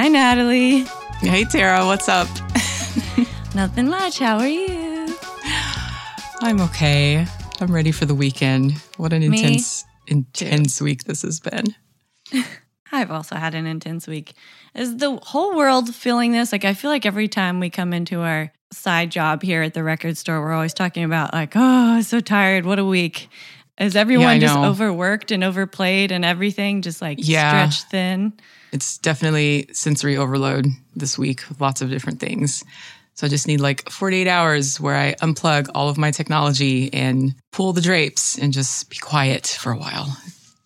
Hi, Natalie. Hey, Tara, what's up? Nothing much. How are you? I'm okay. I'm ready for the weekend. What an Me intense, intense week this has been. I've also had an intense week. Is the whole world feeling this? Like, I feel like every time we come into our side job here at the record store, we're always talking about, like, oh, I'm so tired. What a week. Is everyone I just overworked and overplayed and everything just like Yeah. stretched thin? It's definitely sensory overload this week with lots of different things. So I just need like 48 hours where I unplug all of my technology and pull the drapes and just be quiet for a while.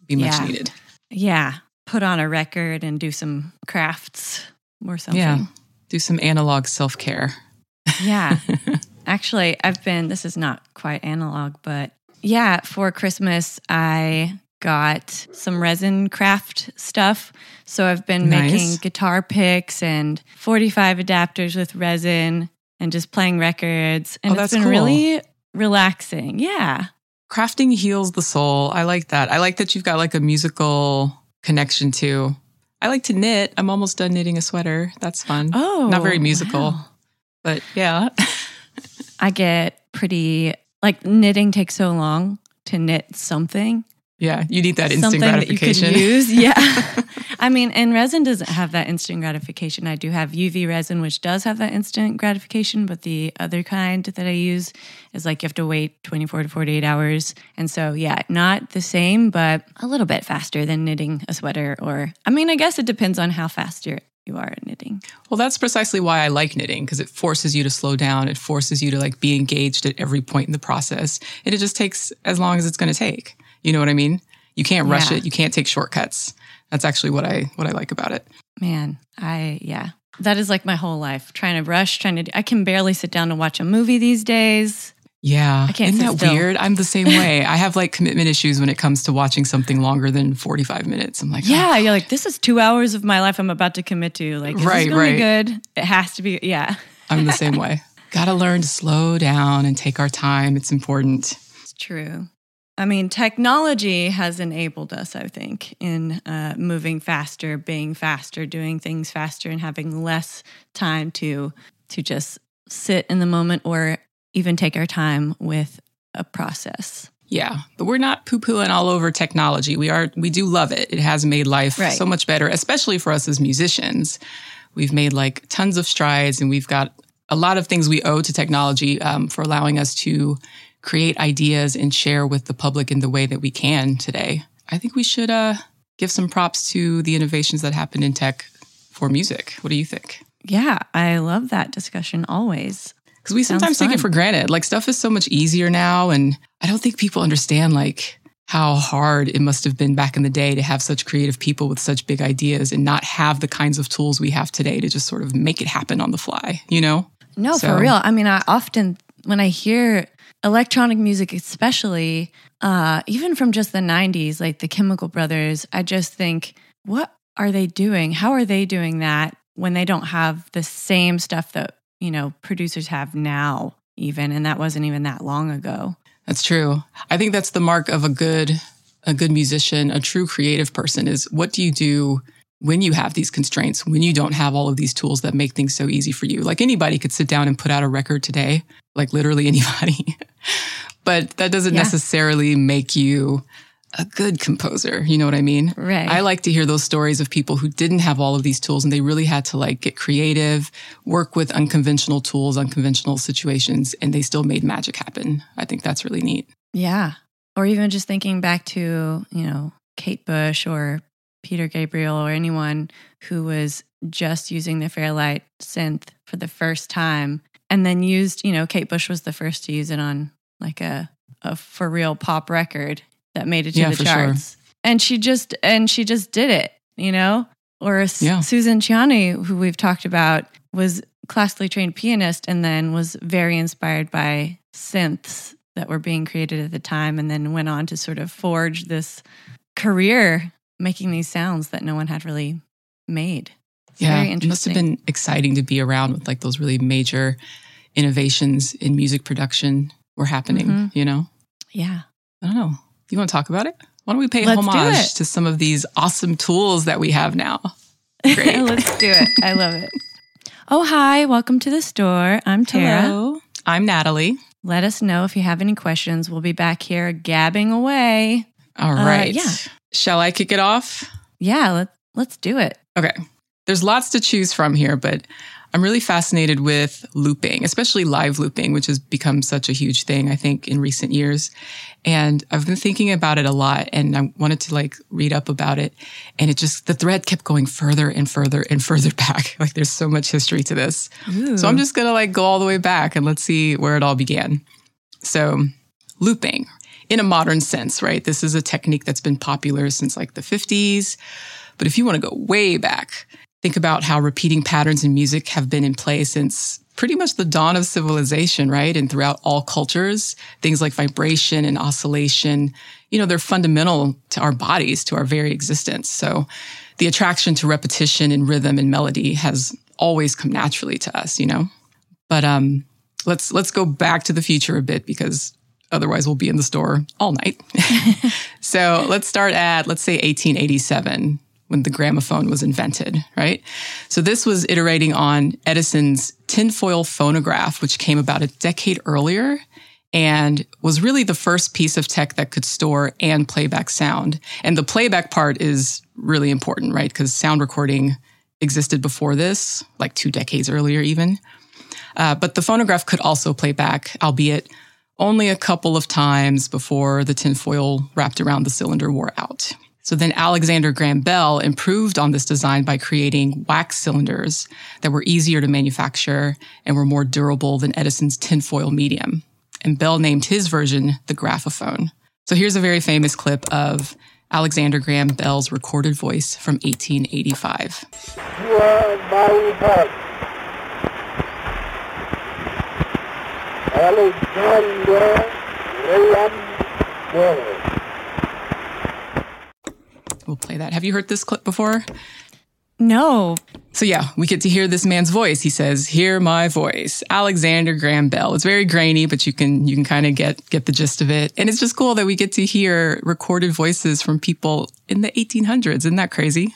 Be much Yeah. needed. Yeah. Put on a record and do some crafts or something. Yeah. Do some analog self care. Yeah. Actually, I've been, this is not quite analog, but yeah, for Christmas, I got some resin craft stuff. So I've been Nice. making guitar picks and 45 adapters with resin and just playing records. And Oh, it's been cool. really relaxing. Yeah. Crafting heals the soul. I like that. I like that you've got like a musical connection too. I like to knit. I'm almost done knitting a sweater. That's fun. Oh, Not very musical. wow. But yeah. I get pretty, like, knitting takes so long to knit something. Yeah. You need that instant something that you gratification. could use. Yeah. I mean, and resin doesn't have that instant gratification. I do have UV resin, which does have that instant gratification, but the other kind that I use is like you have to wait 24 to 48 hours. And so, yeah, not the same, but a little bit faster than knitting a sweater. Or, I mean, I guess it depends on how fast you're, you are at knitting. Well, that's precisely why I like knitting because it forces you to slow down. It forces you to like be engaged at every point in the process. And it just takes as long as it's going to take. You know what I mean? You can't rush Yeah. it. You can't take shortcuts. That's actually what I what I like about it. Man, I, yeah. That is like my whole life trying to rush, trying to, I can barely sit down to watch a movie these days. Yeah. I can't Isn't that still. weird? I'm the same way. I have like commitment issues when it comes to watching something longer than 45 minutes. I'm like, Yeah, ah. you're like, this is two hours of my life I'm about to commit to. Like, is Right, this gonna be right. good? It has to be. Yeah, I'm the same way. Got to learn to slow down and take our time. It's important. it's true. I mean, technology has enabled us, I think, in uh, moving faster, being faster, doing things faster, and having less time to to just sit in the moment or even take our time with a process. Yeah, but we're not poo-pooing all over technology. We are we do love it. It has made life Right. so much better, especially for us as musicians. We've made like tons of strides and we've got a lot of things we owe to technology um, for allowing us to create ideas and share with the public in the way that we can today. I think we should uh, give some props to the innovations that happened in tech for music. What do you think? Yeah, I love that discussion always. because we Sounds sometimes take it for granted. Like stuff is so much easier now, and I don't think people understand like how hard it must have been back in the day to have such creative people with such big ideas and not have the kinds of tools we have today to just sort of make it happen on the fly. You know? No, So- for real. I mean, I often when I hear electronic music, especially uh, even from just the '90s, like the Chemical Brothers, I just think, what are they doing? How are they doing that when they don't have the same stuff that you know producers have now? Even and that wasn't even that long ago. That's true. I think that's the mark of a good a good musician, a true creative person is what do you do when you have these constraints, when you don't have all of these tools that make things so easy for you. Like anybody could sit down and put out a record today, like literally anybody. but that doesn't Yeah. necessarily make you a good composer. You know what I mean? Right. I like to hear those stories of people who didn't have all of these tools and they really had to like get creative, work with unconventional tools, unconventional situations, and they still made magic happen. I think that's really neat. Yeah. Or even just thinking back to, you know, Kate Bush or Peter Gabriel or anyone who was just using the Fairlight synth for the first time and then used, you know, Kate Bush was the first to use it on like a, a for real pop record that made it to Yeah, the for sure. charts. And she just and she just did it, you know? Or Yeah. Suzanne Ciani, who we've talked about, was classically trained pianist and then was very inspired by synths that were being created at the time and then went on to sort of forge this career making these sounds that no one had really made. It's yeah, it must have been exciting to be around with like those really major innovations in music production were happening. Mhm. You know, yeah. I don't know. You want to talk about it? Why don't we pay Let's homage to some of these awesome tools that we have now? Great. Let's do it. I love it. Oh, hi. Welcome to the store. I'm Tara. Hello. I'm Natalie. Let us know if you have any questions. We'll be back here gabbing away. All right. Uh, yeah. Shall I kick it off? Yeah, let, let's do it. Okay. There's lots to choose from here, but I'm really fascinated with looping, especially live looping, which has become such a huge thing, I think, in recent years. And I've been thinking about it a lot and I wanted to like read up about it. And it just, the thread kept going further and further and further back. Like there's so much history to this. So I'm just going to like go all the way back and let's see where it all began. So looping in a modern sense, right? This is a technique that's been popular since like the 50s. But if you want to go way back, think about how repeating patterns in music have been in play since pretty much the dawn of civilization, right? And throughout all cultures, things like vibration and oscillation, you know, they're fundamental to our bodies, to our very existence. So the attraction to repetition and rhythm and melody has always come naturally to us, you know? But um, let's let's go back to the future a bit because otherwise we'll be in the store all night. so let's start at let's say 1887 when the gramophone was invented, right? So this was iterating on Edison's tinfoil phonograph, which came about a decade earlier and was really the first piece of tech that could store and playback sound. And the playback part is really important, right? Because sound recording existed before this, like two decades earlier, even. Uh, but the phonograph could also play back, albeit only a couple of times before the tinfoil wrapped around the cylinder wore out. So then Alexander Graham Bell improved on this design by creating wax cylinders that were easier to manufacture and were more durable than Edison's tinfoil medium. And Bell named his version the graphophone. So here's a very famous clip of Alexander Graham Bell's recorded voice from 1885. You are my heart. Alexander Graham Bell. We'll play that. Have you heard this clip before? No. So yeah, we get to hear this man's voice. He says, "Hear my voice." Alexander Graham Bell. It's very grainy, but you can you can kind of get get the gist of it. And it's just cool that we get to hear recorded voices from people in the 1800s. Isn't that crazy?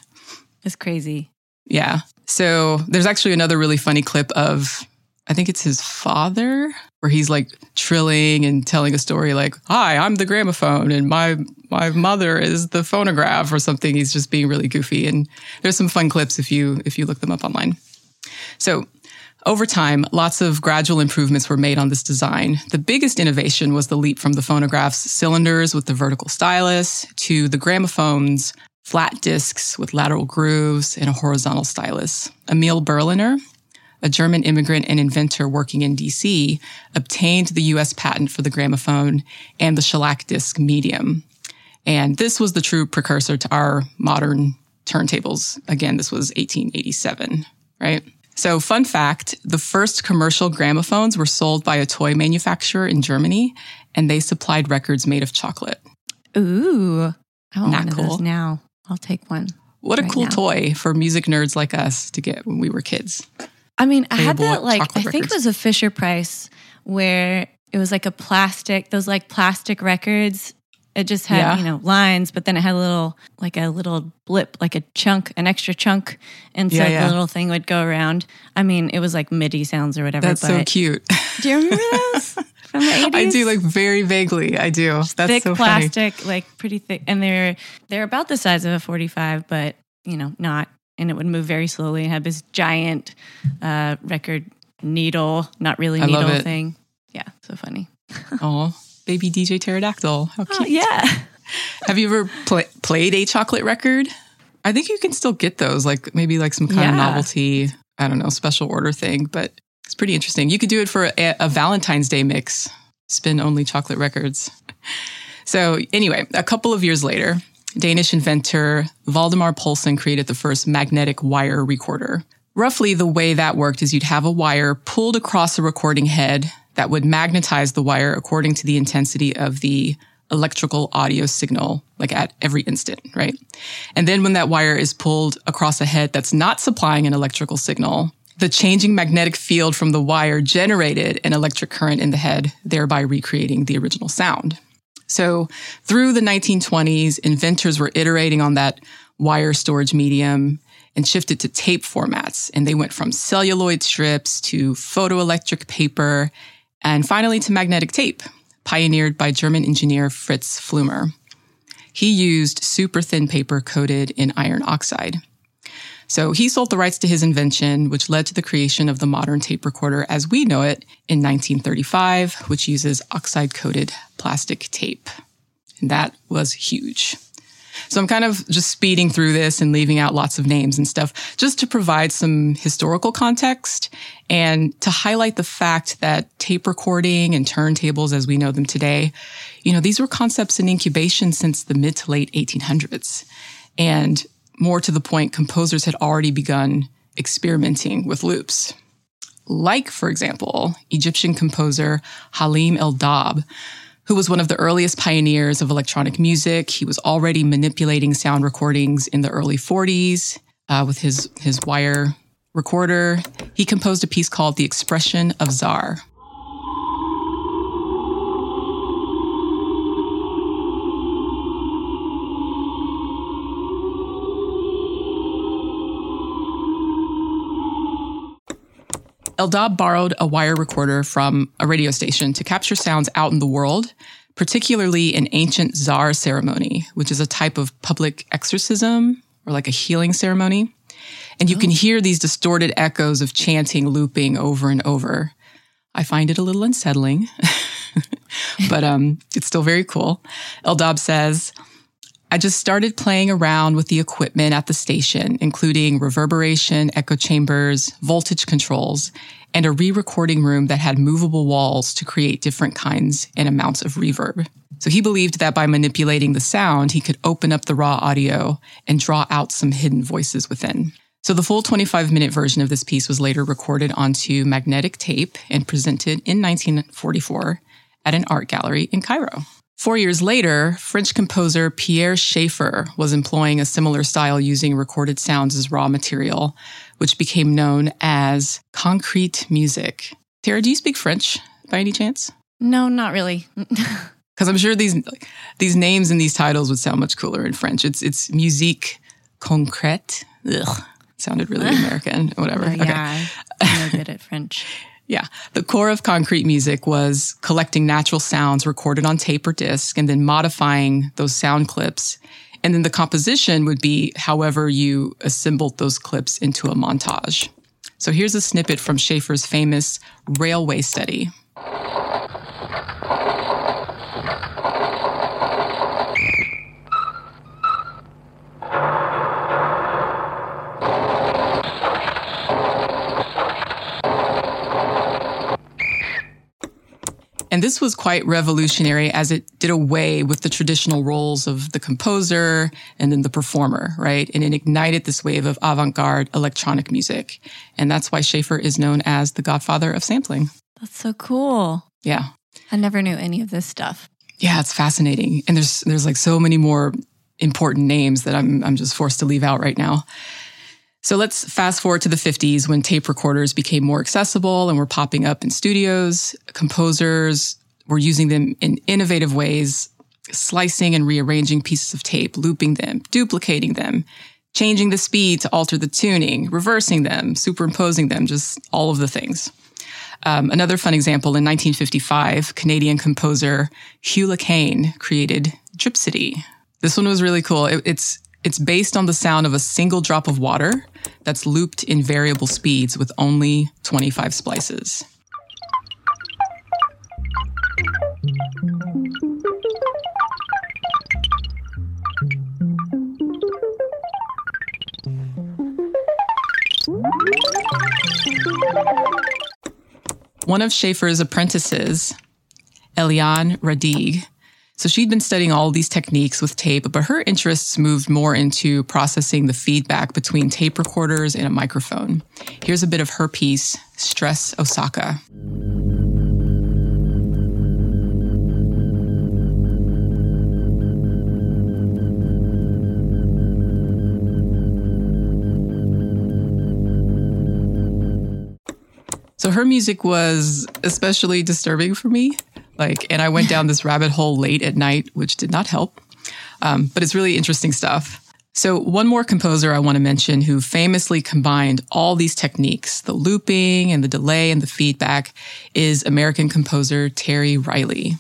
It's crazy. Yeah. So there's actually another really funny clip of I think it's his father where he's like trilling and telling a story like, "Hi, I'm the gramophone and my my mother is the phonograph" or something. He's just being really goofy and there's some fun clips if you if you look them up online. So, over time, lots of gradual improvements were made on this design. The biggest innovation was the leap from the phonograph's cylinders with the vertical stylus to the gramophone's flat discs with lateral grooves and a horizontal stylus. Emil Berliner, a German immigrant and inventor working in DC, obtained the US patent for the gramophone and the shellac disc medium. And this was the true precursor to our modern turntables. Again, this was 1887, right? So, fun fact the first commercial gramophones were sold by a toy manufacturer in Germany, and they supplied records made of chocolate. Ooh. I want Not one of cool. those now. I'll take one. What a cool now. toy for music nerds like us to get when we were kids. I mean, I had that like I think it was a Fisher Price where it was like a plastic, those like plastic records. It just had, Yeah. you know, lines, but then it had a little like a little blip, like a chunk, an extra chunk. And so Yeah, yeah. the little thing would go around. I mean, it was like MIDI sounds or whatever. That's but so cute. do you remember those from the 80s? I do like very vaguely. I do. That's thick so funny. plastic, like pretty thick, and they're they're about the size of a forty-five, but you know, not. And it would move very slowly and have this giant uh, record needle, not really needle thing. Yeah, so funny. Oh, baby DJ pterodactyl. How cute. Oh, yeah, Have you ever pla played a chocolate record? I think you can still get those, like maybe like some kind Yeah. of novelty, I don't know, special order thing, but it's pretty interesting. You could do it for a, a Valentine's Day mix, spin only chocolate records. So, anyway, a couple of years later, Danish inventor Valdemar Poulsen created the first magnetic wire recorder. Roughly, the way that worked is you'd have a wire pulled across a recording head that would magnetize the wire according to the intensity of the electrical audio signal, like at every instant, right? And then when that wire is pulled across a head that's not supplying an electrical signal, the changing magnetic field from the wire generated an electric current in the head, thereby recreating the original sound. So through the 1920s, inventors were iterating on that wire storage medium and shifted to tape formats. And they went from celluloid strips to photoelectric paper and finally to magnetic tape, pioneered by German engineer Fritz Pfleumer. He used super thin paper coated in iron oxide. So he sold the rights to his invention, which led to the creation of the modern tape recorder as we know it in 1935, which uses oxide coated plastic tape. And that was huge. So I'm kind of just speeding through this and leaving out lots of names and stuff just to provide some historical context and to highlight the fact that tape recording and turntables as we know them today, you know, these were concepts in incubation since the mid to late 1800s. And more to the point, composers had already begun experimenting with loops. Like, for example, Egyptian composer Halim El-Dabh, who was one of the earliest pioneers of electronic music. He was already manipulating sound recordings in the early 40s uh, with his, his wire recorder. He composed a piece called The Expression of Zaar. El-Dabh borrowed a wire recorder from a radio station to capture sounds out in the world, particularly an ancient zaar ceremony, which is a type of public exorcism or like a healing ceremony. And you oh. can hear these distorted echoes of chanting looping over and over. I find it a little unsettling, but um, it's still very cool. El-Dabh says, I just started playing around with the equipment at the station, including reverberation, echo chambers, voltage controls, and a re-recording room that had movable walls to create different kinds and amounts of reverb. So he believed that by manipulating the sound, he could open up the raw audio and draw out some hidden voices within. So the full 25 minute version of this piece was later recorded onto magnetic tape and presented in 1944 at an art gallery in Cairo. Four years later, French composer Pierre Schaeffer was employing a similar style using recorded sounds as raw material, which became known as concrete music. Tara, do you speak French by any chance? No, not really. Because I'm sure these these names and these titles would sound much cooler in French. It's it's musique concrète. Ugh, sounded really American. Whatever. Oh, yeah, okay. I'm no good at French. Yeah. The core of concrete music was collecting natural sounds recorded on tape or disc and then modifying those sound clips. And then the composition would be however you assembled those clips into a montage. So here's a snippet from Schaeffer's famous railway study. And this was quite revolutionary as it did away with the traditional roles of the composer and then the performer, right? And it ignited this wave of avant-garde electronic music. And that's why Schaeffer is known as the godfather of sampling. That's so cool. Yeah. I never knew any of this stuff. Yeah, it's fascinating. And there's there's like so many more important names that I'm I'm just forced to leave out right now. So let's fast forward to the 50s when tape recorders became more accessible and were popping up in studios. Composers were using them in innovative ways, slicing and rearranging pieces of tape, looping them, duplicating them, changing the speed to alter the tuning, reversing them, superimposing them, just all of the things. Um, another fun example in 1955, Canadian composer Hugh Le Caine created Dripsody. This one was really cool. It, it's it's based on the sound of a single drop of water that's looped in variable speeds with only 25 splices. One of Schaeffer's apprentices, Eliane Radigue, so she'd been studying all these techniques with tape, but her interests moved more into processing the feedback between tape recorders and a microphone. Here's a bit of her piece, Stress Osaka. So her music was especially disturbing for me. Like, and I went down this rabbit hole late at night, which did not help. Um, but it's really interesting stuff. So, one more composer I want to mention who famously combined all these techniques, the looping and the delay and the feedback, is American composer Terry Riley.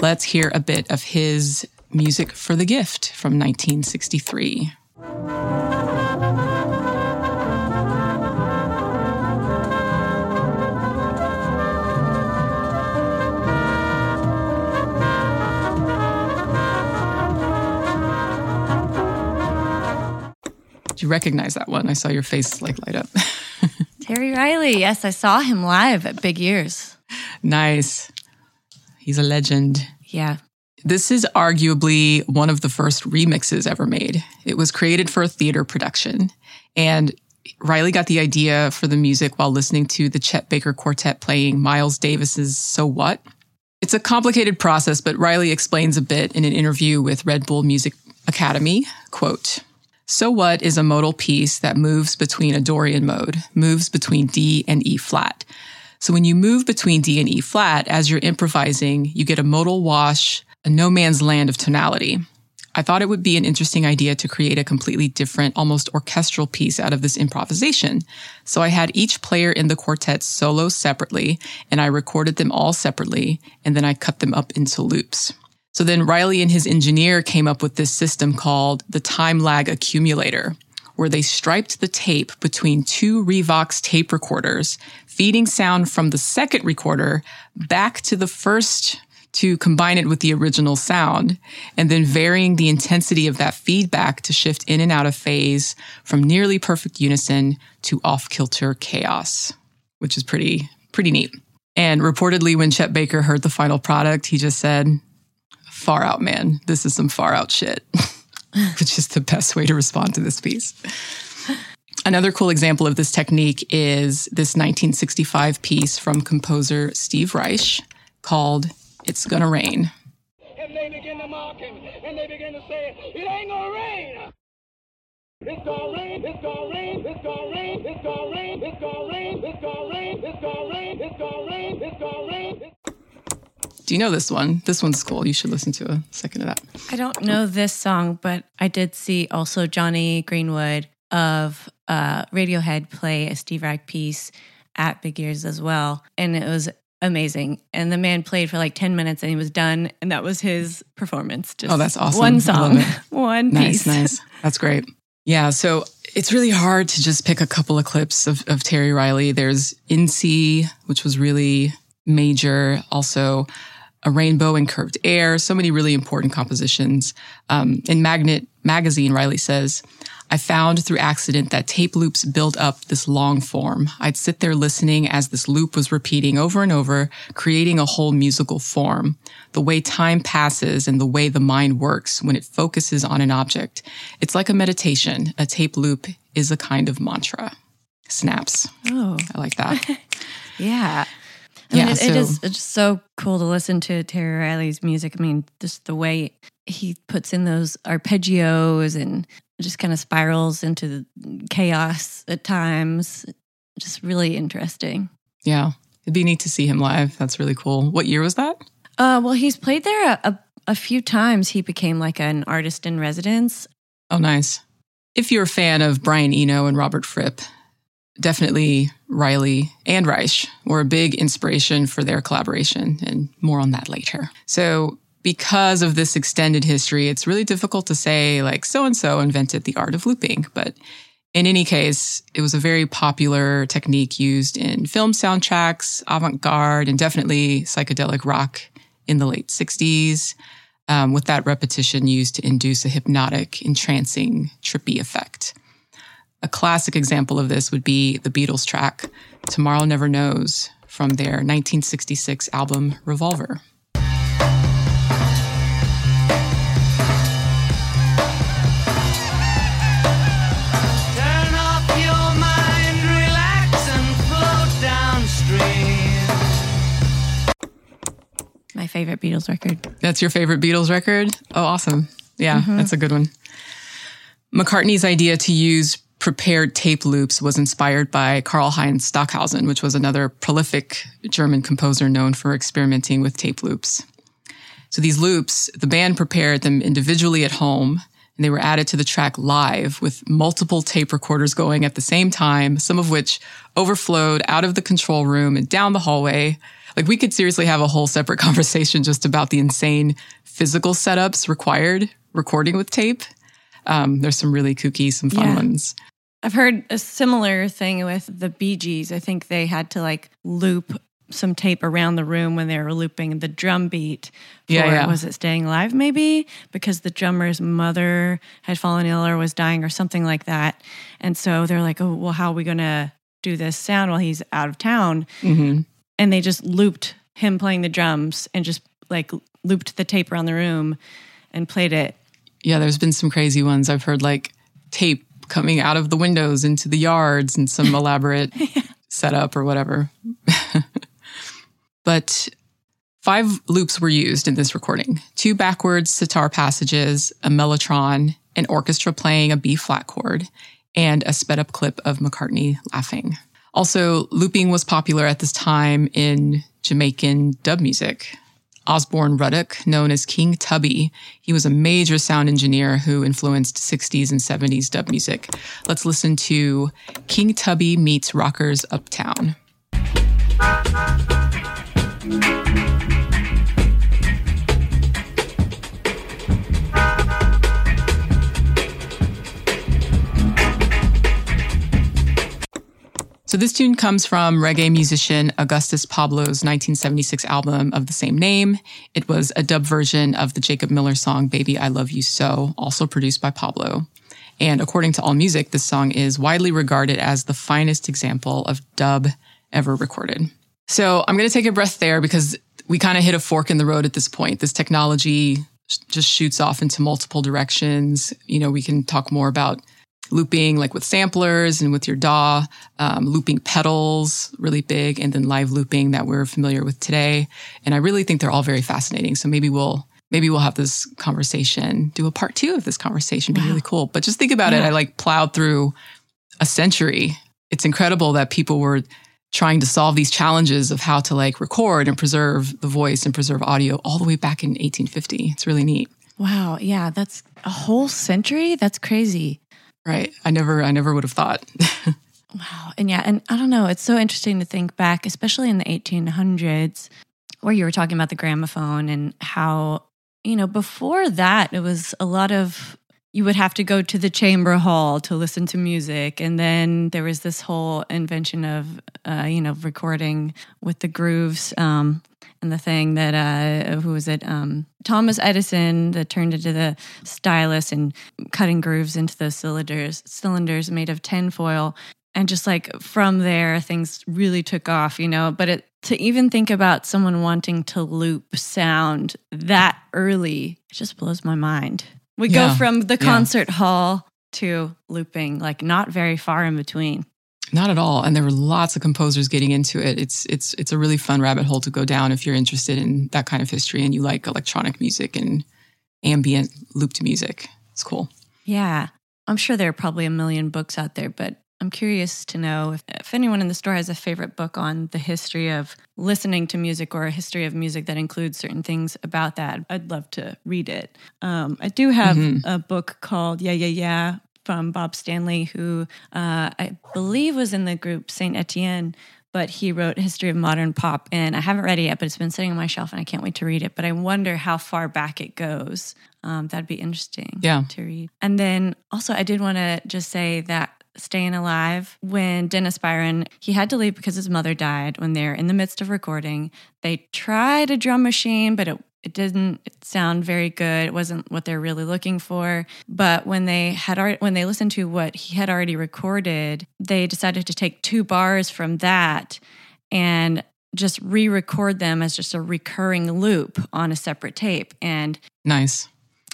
Let's hear a bit of his music for the gift from 1963. You recognize that one? I saw your face like light up. Terry Riley. Yes, I saw him live at Big Ears. nice. He's a legend. Yeah. This is arguably one of the first remixes ever made. It was created for a theater production, and Riley got the idea for the music while listening to the Chet Baker Quartet playing Miles Davis's So What. It's a complicated process, but Riley explains a bit in an interview with Red Bull Music Academy. Quote, so What is a modal piece that moves between a Dorian mode, moves between D and E flat. So when you move between D and E flat, as you're improvising, you get a modal wash, a no man's land of tonality. I thought it would be an interesting idea to create a completely different, almost orchestral piece out of this improvisation. So I had each player in the quartet solo separately, and I recorded them all separately, and then I cut them up into loops. So then Riley and his engineer came up with this system called the time lag accumulator, where they striped the tape between two Revox tape recorders, feeding sound from the second recorder back to the first to combine it with the original sound, and then varying the intensity of that feedback to shift in and out of phase from nearly perfect unison to off kilter chaos, which is pretty, pretty neat. And reportedly, when Chet Baker heard the final product, he just said, far out, man. This is some far out shit, which is the best way to respond to this piece. Another cool example of this technique is this 1965 piece from composer Steve Reich called It's Gonna Rain. And they begin to mock him, and they begin to say, it ain't gonna rain. It's gonna rain, it's gonna rain, it's gonna rain, it's gonna rain, it's gonna rain, it's gonna rain, it's gonna rain, it's gonna rain, it's gonna rain. Do you know this one? This one's cool. You should listen to a second of that. I don't know this song, but I did see also Jonny Greenwood of uh, Radiohead play a Steve Reich piece at Big Ears as well. And it was amazing. And the man played for like 10 minutes and he was done. And that was his performance. Just Oh, that's awesome. One song, one Nice, piece. nice. That's great. Yeah, so it's really hard to just pick a couple of clips of, of Terry Riley. There's In C, which was really major. Also, A Rainbow and Curved Air. So many really important compositions. Um, in Magnet magazine, Riley says, I found through accident that tape loops built up this long form. I'd sit there listening as this loop was repeating over and over, creating a whole musical form. The way time passes and the way the mind works when it focuses on an object. It's like a meditation. A tape loop is a kind of mantra. Snaps. Oh, I like that. yeah. I Yeah, mean, it, it so- is it's so cool to listen to Terry Riley's music. I mean, just the way he puts in those arpeggios and just kind of spirals into the chaos at times. Just really interesting. yeah. It'd be neat to see him live. That's really cool. What year was that? Uh, well, he's played there a, a, a few times. He became like an artist in residence. Oh, nice. If you're a fan of Brian Eno and Robert Fripp, definitely Riley and Reich were a big inspiration for their collaboration, and more on that later. So, because of this extended history, it's really difficult to say, like, so and so invented the art of looping. But in any case, it was a very popular technique used in film soundtracks, avant garde, and definitely psychedelic rock in the late 60s um, with that repetition used to induce a hypnotic, entrancing, trippy effect. A classic example of this would be the Beatles track Tomorrow Never Knows from their 1966 album Revolver. Turn off your mind, relax and float downstream. My favorite Beatles record. That's your favorite Beatles record? Oh, awesome. Yeah, mm-hmm. that's a good one. McCartney's idea to use prepared tape loops was inspired by Karlheinz Stockhausen, which was another prolific German composer known for experimenting with tape loops. So these loops, the band prepared them individually at home and they were added to the track live with multiple tape recorders going at the same time, some of which overflowed out of the control room and down the hallway. Like we could seriously have a whole separate conversation just about the insane physical setups required recording with tape. Um, there's some really kooky, some fun Yeah. ones. I've heard a similar thing with the Bee Gees. I think they had to like loop some tape around the room when they were looping the drum beat. For, Yeah, yeah. Was it Staying Alive, maybe? Because the drummer's mother had fallen ill or was dying or something like that. And so they're like, oh, well, how are we going to do this sound while he's out of town? hmm And they just looped him playing the drums and just like looped the tape around the room and played it. Yeah, there's been some crazy ones. I've heard like tape coming out of the windows into the yards and some elaborate setup or whatever. but five loops were used in this recording two backwards sitar passages, a mellotron, an orchestra playing a B flat chord, and a sped up clip of McCartney laughing. Also, looping was popular at this time in Jamaican dub music. Osbourne Ruddock, known as King Tubby. He was a major sound engineer who influenced 60s and 70s dub music. Let's listen to King Tubby meets Rockers Uptown. So this tune comes from reggae musician Augustus Pablo's 1976 album of the same name. It was a dub version of the Jacob Miller song Baby I Love You So, also produced by Pablo. And according to AllMusic, this song is widely regarded as the finest example of dub ever recorded. So I'm going to take a breath there because we kind of hit a fork in the road at this point. This technology just shoots off into multiple directions. You know, we can talk more about looping like with samplers and with your DAW, um, looping pedals, really big, and then live looping that we're familiar with today. And I really think they're all very fascinating. So maybe we'll maybe we'll have this conversation, do a part two of this conversation. Be really cool. But just think about it. I like plowed through a century. It's incredible that people were trying to solve these challenges of how to like record and preserve the voice and preserve audio all the way back in 1850. It's really neat. Wow. Yeah. That's a whole century. That's crazy. Right. I never I never would have thought. Wow. And yeah, and I don't know, it's so interesting to think back, especially in the 1800s, where you were talking about the gramophone and how, you know, before that, it was a lot of, you would have to go to the chamber hall to listen to music. And then there was this whole invention of, uh, you know, recording with the grooves. Um, and the thing that uh who was it? Um Thomas Edison that turned into the stylus and cutting grooves into the cylinders cylinders made of tinfoil. And just like from there things really took off you know? But it to even think about someone wanting to loop sound that early it just blows my mind. We Yeah. go from the Yeah. concert hall to looping like not very far in between Not at all. And there were lots of composers getting into it. It's it's it's a really fun rabbit hole to go down if you're interested in that kind of history and you like electronic music and ambient looped music. It's cool. Yeah. I'm sure there are probably a million books out there, but I'm curious to know if, if anyone in the store has a favorite book on the history of listening to music or a history of music that includes certain things about that. I'd love to read it. Um, I do have a book called Yeah, Yeah, Yeah from Bob Stanley, who uh, I believe was in the group Saint Etienne. But he wrote History of Modern Pop, and I haven't read it yet, but it's been sitting on my shelf, and I can't wait to read it. But I wonder how far back it goes. Um, that'd be interesting Yeah. to read. And then also, I did want to just say that staying alive when Dennis Bryon he had to leave because his mother died when they're in the midst of recording. They tried a drum machine, but it it didn't sound very good. It wasn't what they're really looking for. But when they had already, when they listened to what he had already recorded, they decided to take two bars from that and just re-record them as just a recurring loop on a separate tape. And Nice.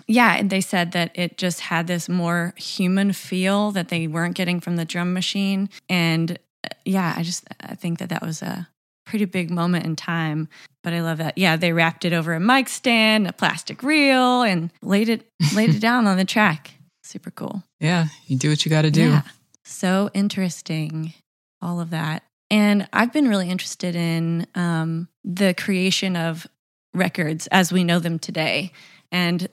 yeah, and they said that it just had this more human feel that they weren't getting from the drum machine. And uh, yeah, I just I think that that was a pretty big moment in time. But I love that. Yeah, they wrapped it over a mic stand, a plastic reel, and laid it laid it down on the track. Super cool. Yeah. You do what you got to do. Yeah. So interesting, all of that. And I've been really interested in um, the creation of records as we know them today. And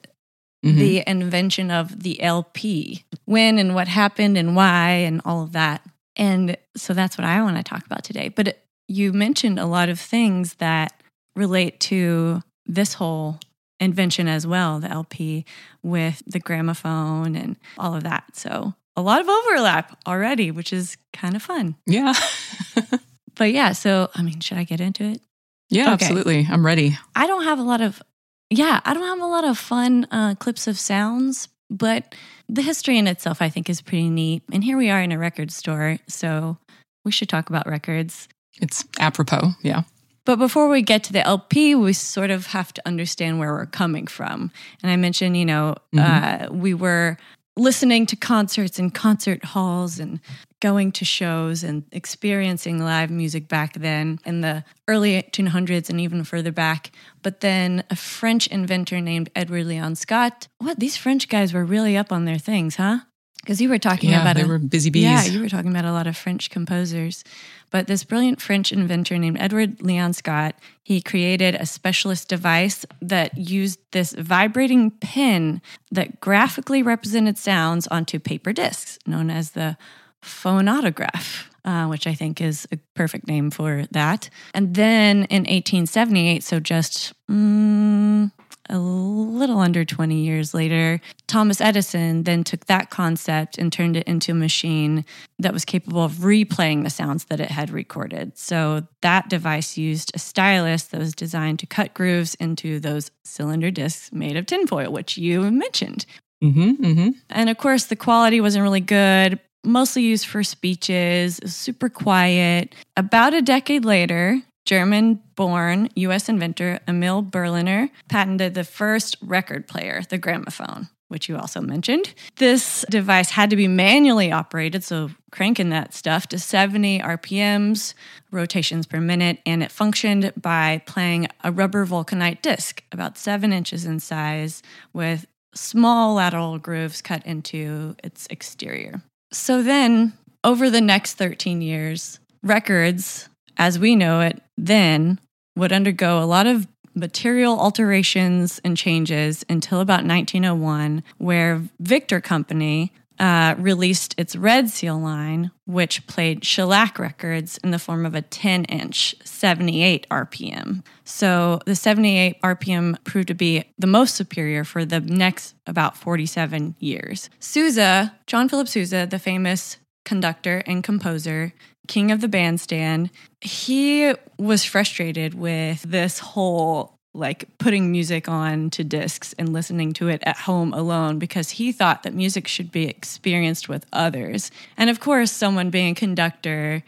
the invention of the LP, when and what happened and why and all of that. And so that's what I want to talk about today. But you mentioned a lot of things that relate to this whole invention as well, the LP with the gramophone and all of that. So a lot of overlap already, which is kind of fun. Yeah. But yeah, so I mean, should I get into it? yeah, Okay. absolutely. I'm ready. I don't have a lot of, yeah, I don't have a lot of fun uh, clips of sounds, but the history in itself, I think, is pretty neat. And here we are in a record store, so we should talk about records. It's apropos. Yeah. But before we get to the LP, we sort of have to understand where we're coming from. And I mentioned, you know, uh, we were listening to concerts in concert halls and going to shows and experiencing live music back then in the early 1800s and even further back. But then a French inventor named Edward Leon Scott, what, these French guys were really up on their things, huh? Because you were talking Yeah. about They a- were busy bees. yeah, you were talking about a lot of French composers. But this brilliant French inventor named Edward Leon Scott, he created a specialist device that used this vibrating pin that graphically represented sounds onto paper discs, known as the phonograph. Uh, which I think is a perfect name for that. And then in 1878, so just mm, a little under 20 years later, Thomas Edison then took that concept and turned it into a machine that was capable of replaying the sounds that it had recorded. So that device used a stylus that was designed to cut grooves into those cylinder discs made of tinfoil, which you mentioned. Mm-hmm. Mm-hmm. And of course, the quality wasn't really good, mostly used for speeches, super quiet. About a decade later, German born US inventor Emil Berliner patented the first record player, the gramophone. Which you also mentioned. This device had to be manually operated, so cranking that stuff to 70 RPMs, rotations per minute, and it functioned by playing a rubber vulcanite disc, about seven inches in size, with small lateral grooves cut into its exterior. So then, over the next 13 years, records, as we know it then, would undergo a lot of material alterations and changes until about 1901, where Victor Company uh, released its Red Seal line, which played shellac records in the form of a 10 inch 78 RPM. So the 78 RPM proved to be the most superior for the next about 47 years. Sousa, John Philip Sousa, the famous conductor and composer, king of the bandstand, he was frustrated with this whole like putting music on to discs and listening to it at home alone because he thought that music should be experienced with others. And of course, someone being a conductor,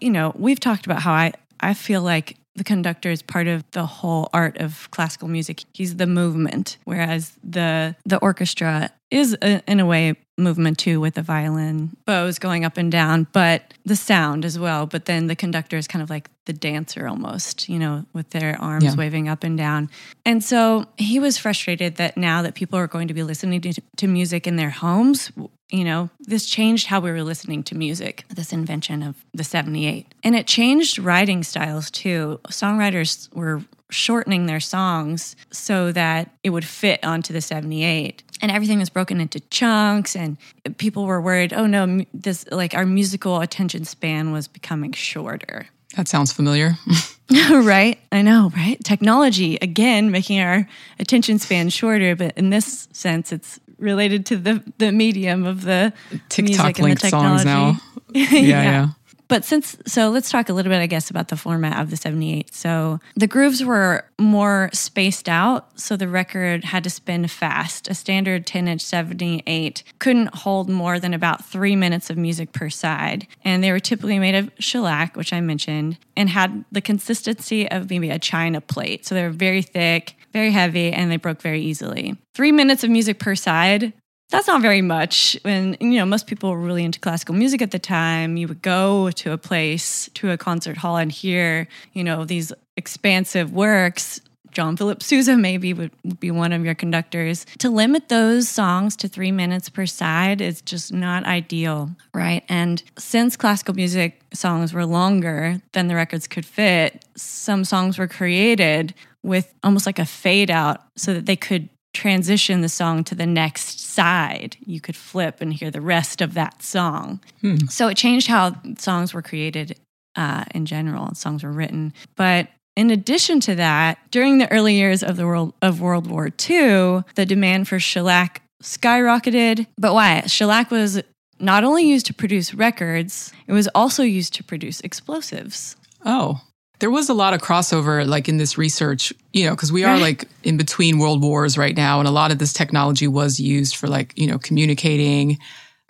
you know, we've talked about how I I feel like the conductor is part of the whole art of classical music. He's the movement, whereas the the orchestra is a, in a way movement too with the violin bows going up and down, but the sound as well. But then the conductor is kind of like the dancer almost, you know, with their arms Yeah. waving up and down. And so he was frustrated that now that people are going to be listening to, to music in their homes, you know, this changed how we were listening to music, this invention of the 78. And it changed writing styles too. Songwriters were shortening their songs so that it would fit onto the 78 and everything was broken into chunks and people were worried oh no this like our musical attention span was becoming shorter That sounds familiar. right i know right technology again making our attention span shorter but in this sense it's related to the the medium of the TikTok music and the songs now. technology. Yeah, yeah. But since, so let's talk a little bit, I guess, about the format of the 78. So the grooves were more spaced out. So the record had to spin fast. A standard 10 inch 78 couldn't hold more than about three minutes of music per side. And they were typically made of shellac, which I mentioned, and had the consistency of maybe a china plate. So they were very thick, very heavy, and they broke very easily. Three minutes of music per side that's not very much. when you know, most people were really into classical music at the time. You would go to a place, to a concert hall, and hear, you know, these expansive works. John Philip Sousa maybe would, would be one of your conductors. To limit those songs to three minutes per side is just not ideal, right? And since classical music songs were longer than the records could fit, some songs were created with almost like a fade out so that they could transition the song to the next side, you could flip and hear the rest of that song. So it changed how songs were created uh, in general, songs were written. But in addition to that, during the early years of the world of World War II, the demand for shellac skyrocketed. But why? Shellac was not only used to produce records, it was also used to produce explosives. Oh, there was a lot of crossover, like in this research, you know, because we are Right. like in between world wars right now, and a lot of this technology was used for like, you know, communicating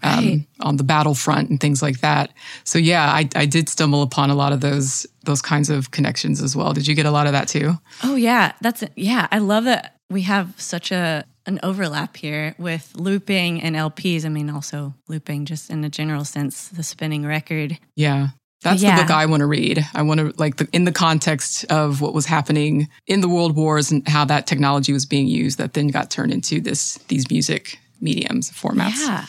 um, Right. on the battlefront and things like that. So yeah, I, I did stumble upon a lot of those those kinds of connections as well. Did you get a lot of that too? Oh yeah, that's yeah. I love that we have such a an overlap here with looping and LPs. I mean, also looping, just in a general sense, the spinning record. Yeah. That's Yeah. the book I want to read. I want to like the, in the context of what was happening in the world wars and how that technology was being used that then got turned into this these music mediums formats. Yeah.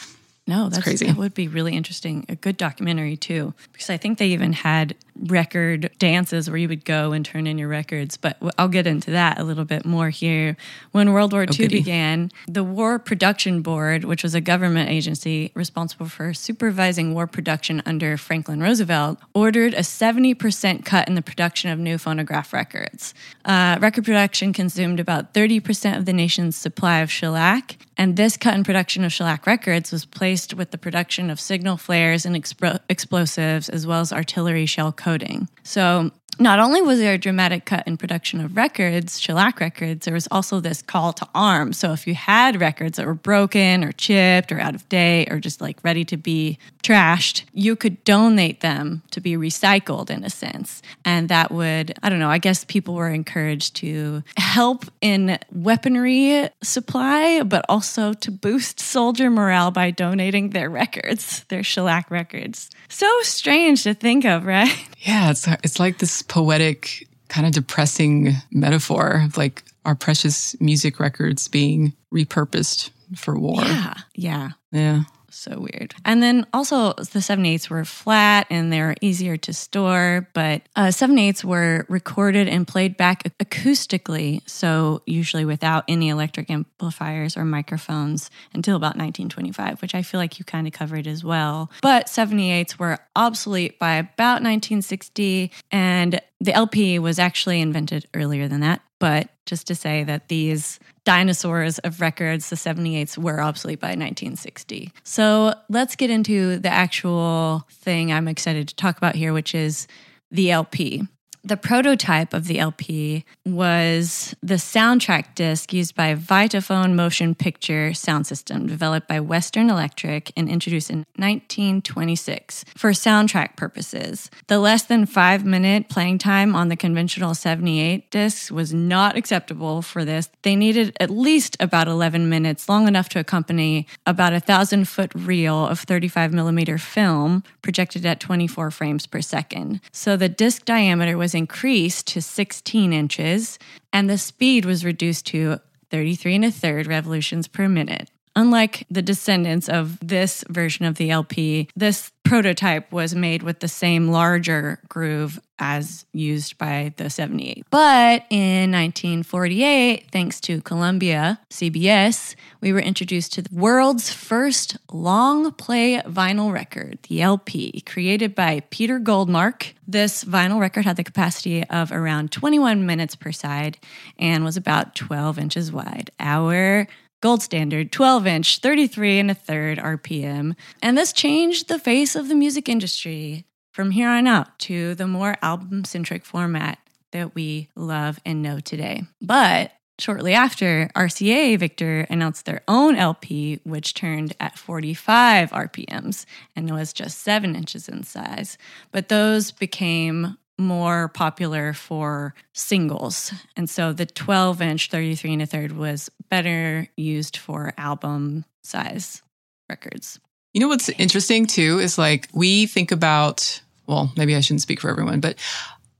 No, that's crazy. That would be really interesting. A good documentary too, because I think they even had record dances where you would go and turn in your records. But I'll get into that a little bit more here. When World War II goody. began, the War Production Board, which was a government agency responsible for supervising war production under Franklin Roosevelt, ordered a 70% cut in the production of new phonograph records. Uh, record production consumed about 30% of the nation's supply of shellac, and this cut in production of shellac records was placed with the production of signal flares and explosives, as well as artillery shell coating. So, not only was there a dramatic cut in production of records, shellac records, there was also this call to arms. So, if you had records that were broken or chipped or out of date or just like ready to be trashed, you could donate them to be recycled in a sense. And that would, I don't know, I guess people were encouraged to help in weaponry supply, but also to boost soldier morale by donating their records, their shellac records. So strange to think of, right? Yeah, it's it's like this poetic kind of depressing metaphor of like our precious music records being repurposed for war. Yeah. Yeah. Yeah. So weird. And then also the 78s were flat and they were easier to store, but uh, 78s were recorded and played back acoustically. So usually without any electric amplifiers or microphones until about 1925, which I feel like you kind of covered as well. But 78s were obsolete by about 1960 and the LP was actually invented earlier than that. But just to say that these dinosaurs of records, the 78s, were obsolete by 1960. So let's get into the actual thing I'm excited to talk about here, which is the LP. The prototype of the LP was the soundtrack disc used by Vitaphone Motion Picture Sound System, developed by Western Electric and introduced in 1926 for soundtrack purposes. The less than five minute playing time on the conventional 78 discs was not acceptable for this. They needed at least about 11 minutes, long enough to accompany about a thousand foot reel of 35 millimeter film projected at 24 frames per second. So the disc diameter was increased to 16 inches and the speed was reduced to 33 and a third revolutions per minute. Unlike the descendants of this version of the LP, this prototype was made with the same larger groove as used by the 78. But in 1948, thanks to Columbia CBS, we were introduced to the world's first long play vinyl record, the LP, created by Peter Goldmark. This vinyl record had the capacity of around 21 minutes per side and was about 12 inches wide. Our gold standard 12 inch 33 and a third rpm and this changed the face of the music industry from here on out to the more album centric format that we love and know today. But shortly after rca victor announced their own lp which turned at 45 rpms and was just 7 inches in size. But those became more popular for singles. And so the 12 inch 33 and a third was better used for album size records. You know what's interesting too is like we think about, well, maybe I shouldn't speak for everyone, but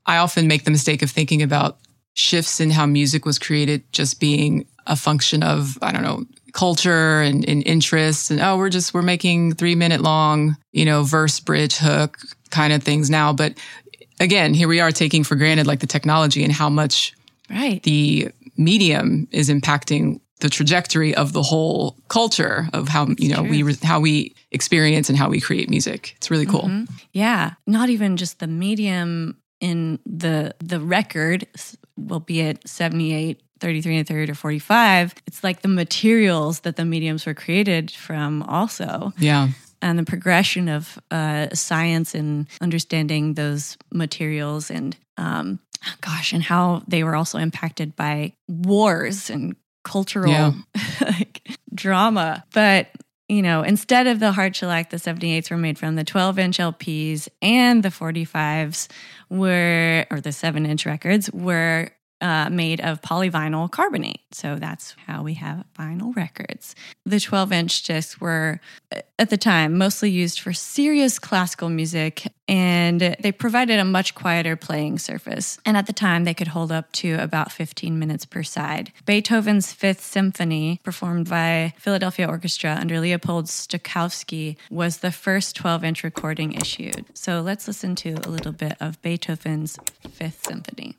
I often make the mistake of thinking about shifts in how music was created just being a function of, I don't know, culture and, and interests. And oh, we're just, we're making three minute long, you know, verse, bridge, hook kind of things now. But again, here we are taking for granted like the technology and how much Right. the medium is impacting the trajectory of the whole culture of how you know we re- how we experience and how we create music. It's really cool. Mm-hmm. Yeah, not even just the medium in the the record, will be at 78, 33 and a third or 45. It's like the materials that the mediums were created from also. Yeah. And the progression of uh, science and understanding those materials and um, gosh, and how they were also impacted by wars and cultural Yeah. like, drama. But you know, instead of the hard shellac, the 78s were made from the 12 inch LPs and the 45s were, or the 7 inch records were uh, made of polyvinyl carbonate. So that's how we have vinyl records. The 12 inch discs were, uh, at the time, mostly used for serious classical music and they provided a much quieter playing surface. And at the time, they could hold up to about 15 minutes per side. Beethoven's Fifth Symphony, performed by Philadelphia Orchestra under Leopold Stokowski, was the first 12 inch recording issued. So let's listen to a little bit of Beethoven's Fifth Symphony.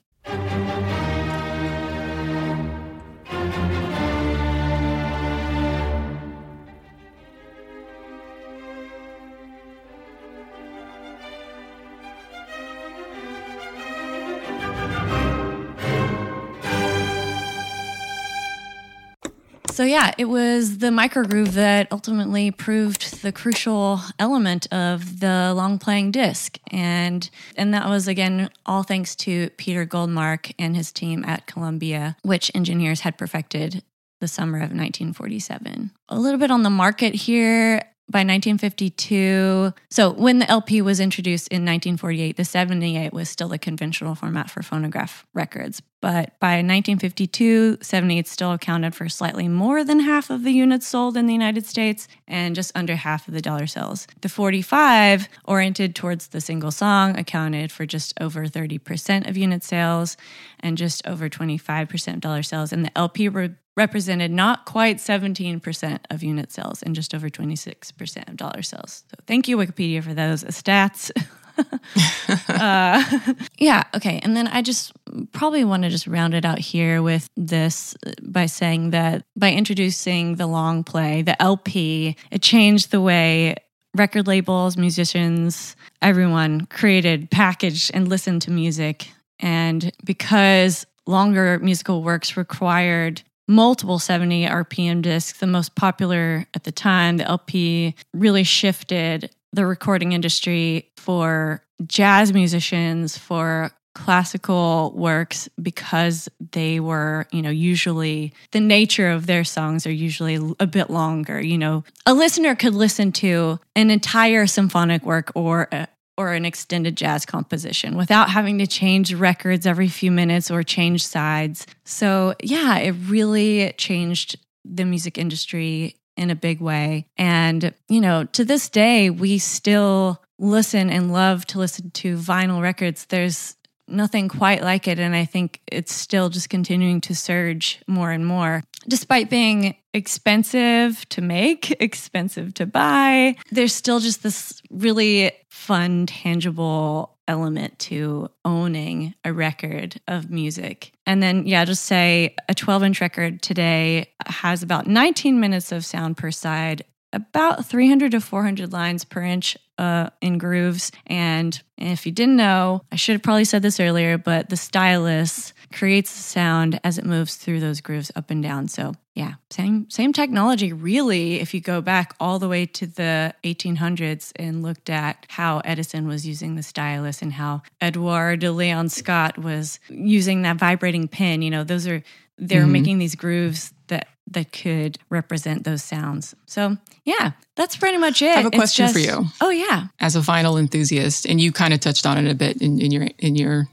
So yeah, it was the microgroove that ultimately proved the crucial element of the long playing disc. And and that was again all thanks to Peter Goldmark and his team at Columbia, which engineers had perfected the summer of 1947. A little bit on the market here. By 1952, so when the LP was introduced in 1948, the 78 was still the conventional format for phonograph records. But by 1952, 78 still accounted for slightly more than half of the units sold in the United States and just under half of the dollar sales. The 45, oriented towards the single song, accounted for just over 30% of unit sales and just over 25% of dollar sales. And the LP re- represented not quite 17% of unit sales and just over 26% of dollar sales. So thank you, Wikipedia, for those stats. uh, yeah, okay. And then I just probably want to just round it out here with this by saying that by introducing the long play, the LP, it changed the way record labels, musicians, everyone created, packaged, and listened to music. And because longer musical works required multiple 70 RPM discs, the most popular at the time, the LP really shifted the recording industry for jazz musicians, for classical works because they were, you know, usually the nature of their songs are usually a bit longer. You know, a listener could listen to an entire symphonic work or a, or an extended jazz composition without having to change records every few minutes or change sides. So, yeah, it really changed the music industry in a big way. And, you know, to this day, we still listen and love to listen to vinyl records. There's nothing quite like it. And I think it's still just continuing to surge more and more. Despite being expensive to make, expensive to buy, there's still just this really fun, tangible element to owning a record of music. And then, yeah, just say a 12 inch record today has about 19 minutes of sound per side, about 300 to 400 lines per inch uh, in grooves. And if you didn't know, I should have probably said this earlier, but the stylus creates sound as it moves through those grooves up and down. So yeah, same same technology. Really, if you go back all the way to the 1800s and looked at how Edison was using the stylus and how Edouard de Leon Scott was using that vibrating pin, you know, those are they're Mhm. making these grooves that that could represent those sounds. So yeah, that's pretty much it. I have a question for you. Oh yeah. as a vinyl enthusiast, and you kind of touched on it a bit in, in your in your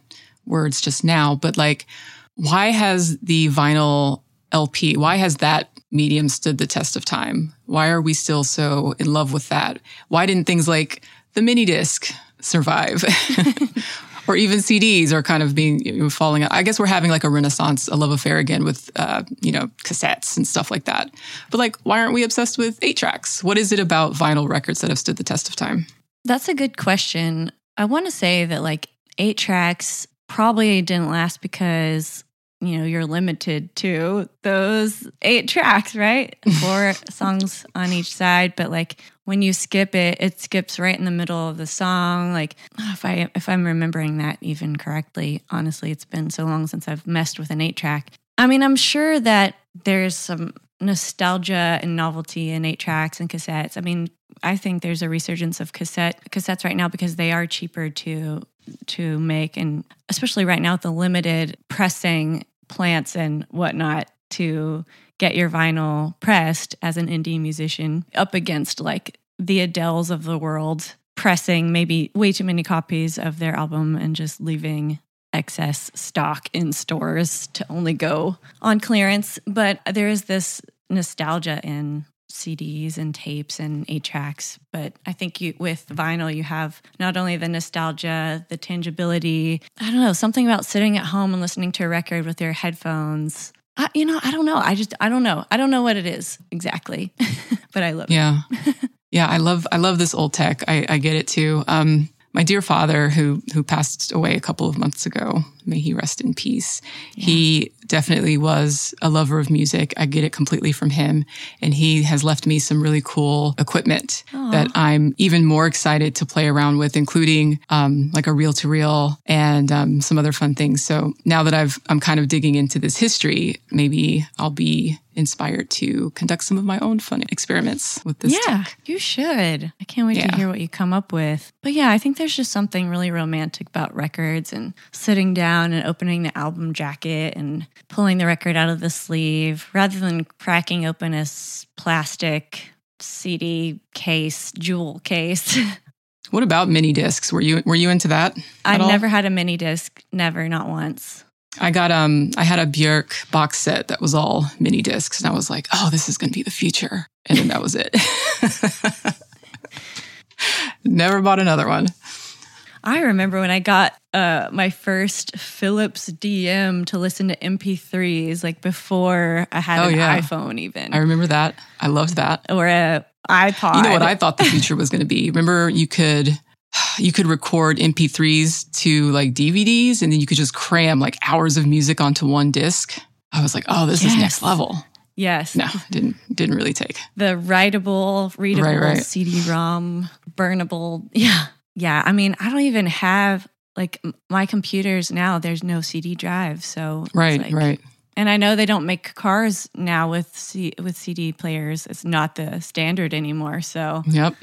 words just now, but like, why has the vinyl LP? Why has that medium stood the test of time? Why are we still so in love with that? Why didn't things like the mini disc survive? or even CDs are kind of being you know, falling out. I guess we're having like a renaissance, a love affair again with, uh, you know, cassettes and stuff like that. But like, why aren't we obsessed with eight tracks? What is it about vinyl records that have stood the test of time? That's a good question. I want to say that like eight tracks probably didn't last because you know, you're limited to those eight tracks, right? Four songs on each side, but like when you skip it, it skips right in the middle of the song. Like if I if I'm remembering that even correctly, honestly, it's been so long since I've messed with an eight track. I mean, I'm sure that there's some nostalgia and novelty in eight tracks and cassettes. I mean, I think there's a resurgence of cassette cassettes right now because they are cheaper to to make and especially right now with the limited pressing plants and whatnot to get your vinyl pressed as an indie musician up against like the Adeles of the world pressing maybe way too many copies of their album and just leaving excess stock in stores to only go on clearance. But there is this nostalgia in CDs and tapes and eight tracks. But I think you, with vinyl, you have not only the nostalgia, the tangibility. I don't know, something about sitting at home and listening to a record with your headphones. I, you know, I don't know. I just, I don't know. I don't know what it is exactly, but I love yeah. yeah, I love, I love this old tech. I, I get it too. Um, my dear father, who who passed away a couple of months ago, may he rest in peace. Yeah. He definitely was a lover of music. I get it completely from him, and he has left me some really cool equipment Aww. that I'm even more excited to play around with, including um, like a reel to reel and um, some other fun things. So now that I've I'm kind of digging into this history, maybe I'll be inspired to conduct some of my own fun experiments with this. Yeah, tech. you should. I can't wait yeah. to hear what you come up with. But yeah, I think there's just something really romantic about records and sitting down and opening the album jacket and pulling the record out of the sleeve rather than cracking open a plastic CD case, jewel case. What about mini discs? Were you were you into that? I never had a mini disc, never, not once. I got um I had a Björk box set that was all mini discs and I was like, "Oh, this is going to be the future." And then that was it. Never bought another one. I remember when I got uh, my first Philips DM to listen to MP3s, like before I had oh, an yeah. iPhone, even. I remember that. I loved that. Or a iPod. You know what I thought the future was going to be? Remember, you could you could record MP3s to like DVDs and then you could just cram like hours of music onto one disc. I was like, oh, this yes. is next level. Yes. No, didn't didn't really take. The writable, readable right, right. CD-ROM, burnable. Yeah. Yeah, I mean, I don't even have like my computers now there's no CD drive, so Right, like, right. And I know they don't make cars now with C- with CD players. It's not the standard anymore, so Yep.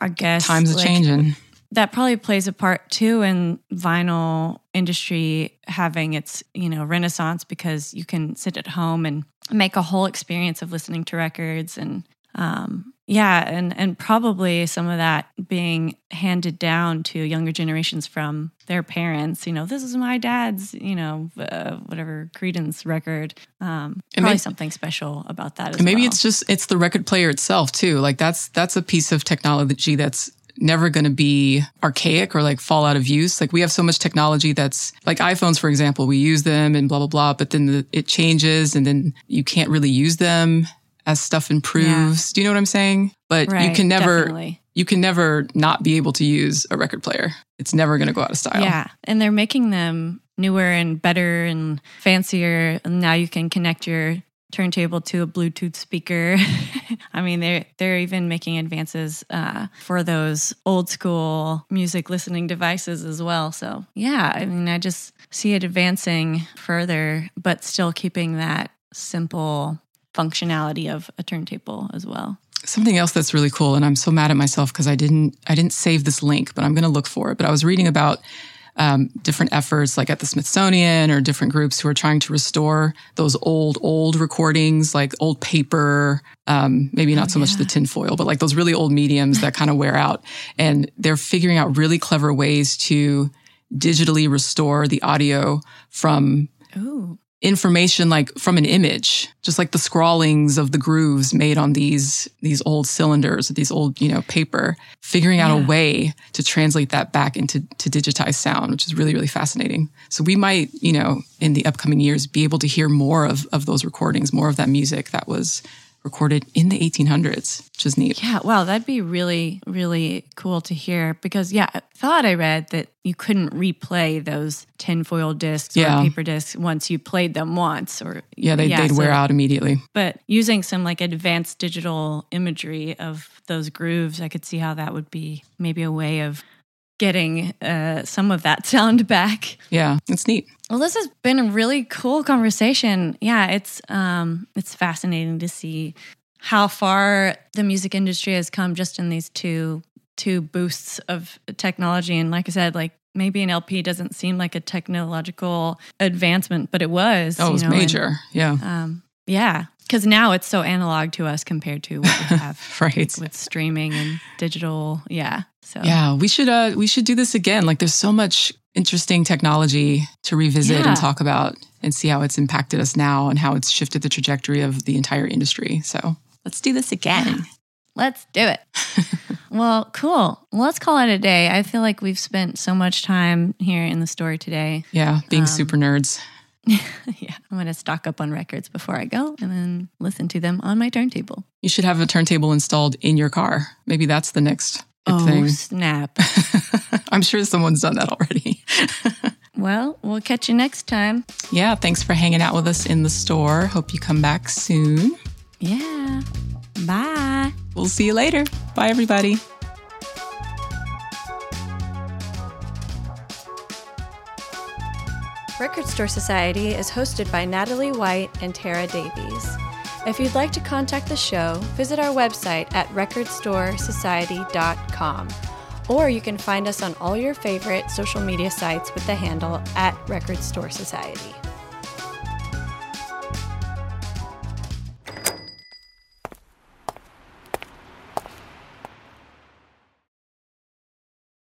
I guess times like, are changing that probably plays a part too in vinyl industry having its you know renaissance because you can sit at home and make a whole experience of listening to records and um, yeah and and probably some of that being handed down to younger generations from their parents you know this is my dad's you know uh, whatever Creedence record um probably maybe, something special about that maybe well. it's just it's the record player itself too like that's that's a piece of technology that's never going to be archaic or like fall out of use. Like we have so much technology that's like iPhones, for example, we use them and blah, blah, blah, but then the, it changes and then you can't really use them as stuff improves. Yeah. Do you know what I'm saying? But right, you can never, definitely. you can never not be able to use a record player. It's never going to go out of style. Yeah. And they're making them newer and better and fancier. And now you can connect your turntable to a Bluetooth speaker. I mean, they're they're even making advances uh, for those old school music listening devices as well. So yeah, I mean, I just see it advancing further, but still keeping that simple functionality of a turntable as well. Something else that's really cool, and I'm so mad at myself because I didn't I didn't save this link, but I'm going to look for it. But I was reading about um, different efforts like at the Smithsonian or different groups who are trying to restore those old, old recordings, like old paper, um, maybe not oh, so yeah. much the tinfoil, but like those really old mediums that kind of wear out. And they're figuring out really clever ways to digitally restore the audio from Ooh information like from an image, just like the scrawlings of the grooves made on these these old cylinders, these old you know paper. Figuring out yeah. a way to translate that back into to digitized sound, which is really really fascinating. So we might you know in the upcoming years be able to hear more of of those recordings, more of that music that was recorded in the 1800s, which is neat. Yeah, wow, that'd be really, really cool to hear because, yeah, I thought I read that you couldn't replay those tinfoil discs Yeah. or paper discs once you played them once, or Yeah, they, they'd wear out immediately. But using some like advanced digital imagery of those grooves, I could see how that would be maybe a way of getting uh, some of that sound back. Yeah, it's neat. Well, this has been a really cool conversation. Yeah, it's um, it's fascinating to see how far the music industry has come just in these two two boosts of technology. And like I said, like maybe an LP doesn't seem like a technological advancement, but it was. Oh, it you was know, and, major. yeah, um, yeah, because now it's so analog to us compared to what we have right. with streaming and digital. Yeah. So Yeah, we should uh we should do this again. Like there's so much interesting technology to revisit Yeah. and talk about and see how it's impacted us now and how it's shifted the trajectory of the entire industry. So let's do this again. Let's do it. well, cool. Let's call it a day. I feel like we've spent so much time here in the store today. Yeah, being Um, super nerds. yeah, I'm going to stock up on records before I go and then listen to them on my turntable. You should have a turntable installed in your car. Maybe that's the next Oh, thing. snap. I'm sure someone's done that already. well, we'll catch you next time. yeah, thanks for hanging out with us in the store. Hope you come back soon. Yeah. Bye. We'll see you later. Bye everybody. Record Store Society is hosted by Natalie White and Tara Davies. If you'd like to contact the show, visit our website at recordstoresociety.com. Or you can find us on all your favorite social media sites with the handle at Record Store Society.